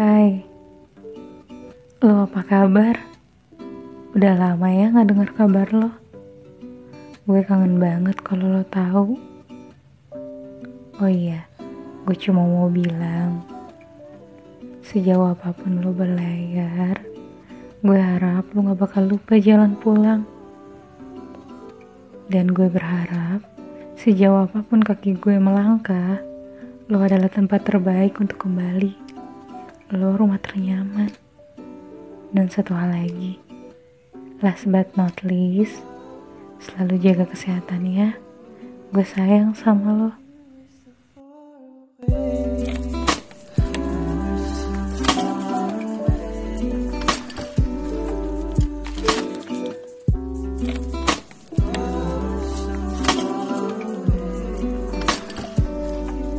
Hai, lo apa kabar? Udah lama ya gak denger kabar lo. Gue kangen banget kalau lo tahu. Oh iya, gue cuma mau bilang, sejauh apa pun lo berlayar, gue harap lo gak bakal lupa jalan pulang. Dan gue berharap, sejauh apa pun kaki gue melangkah, lo adalah tempat terbaik untuk kembali. Lo rumah ternyaman. Dan satu hal lagi, last but not least, selalu jaga kesehatan ya. Gue sayang sama lo.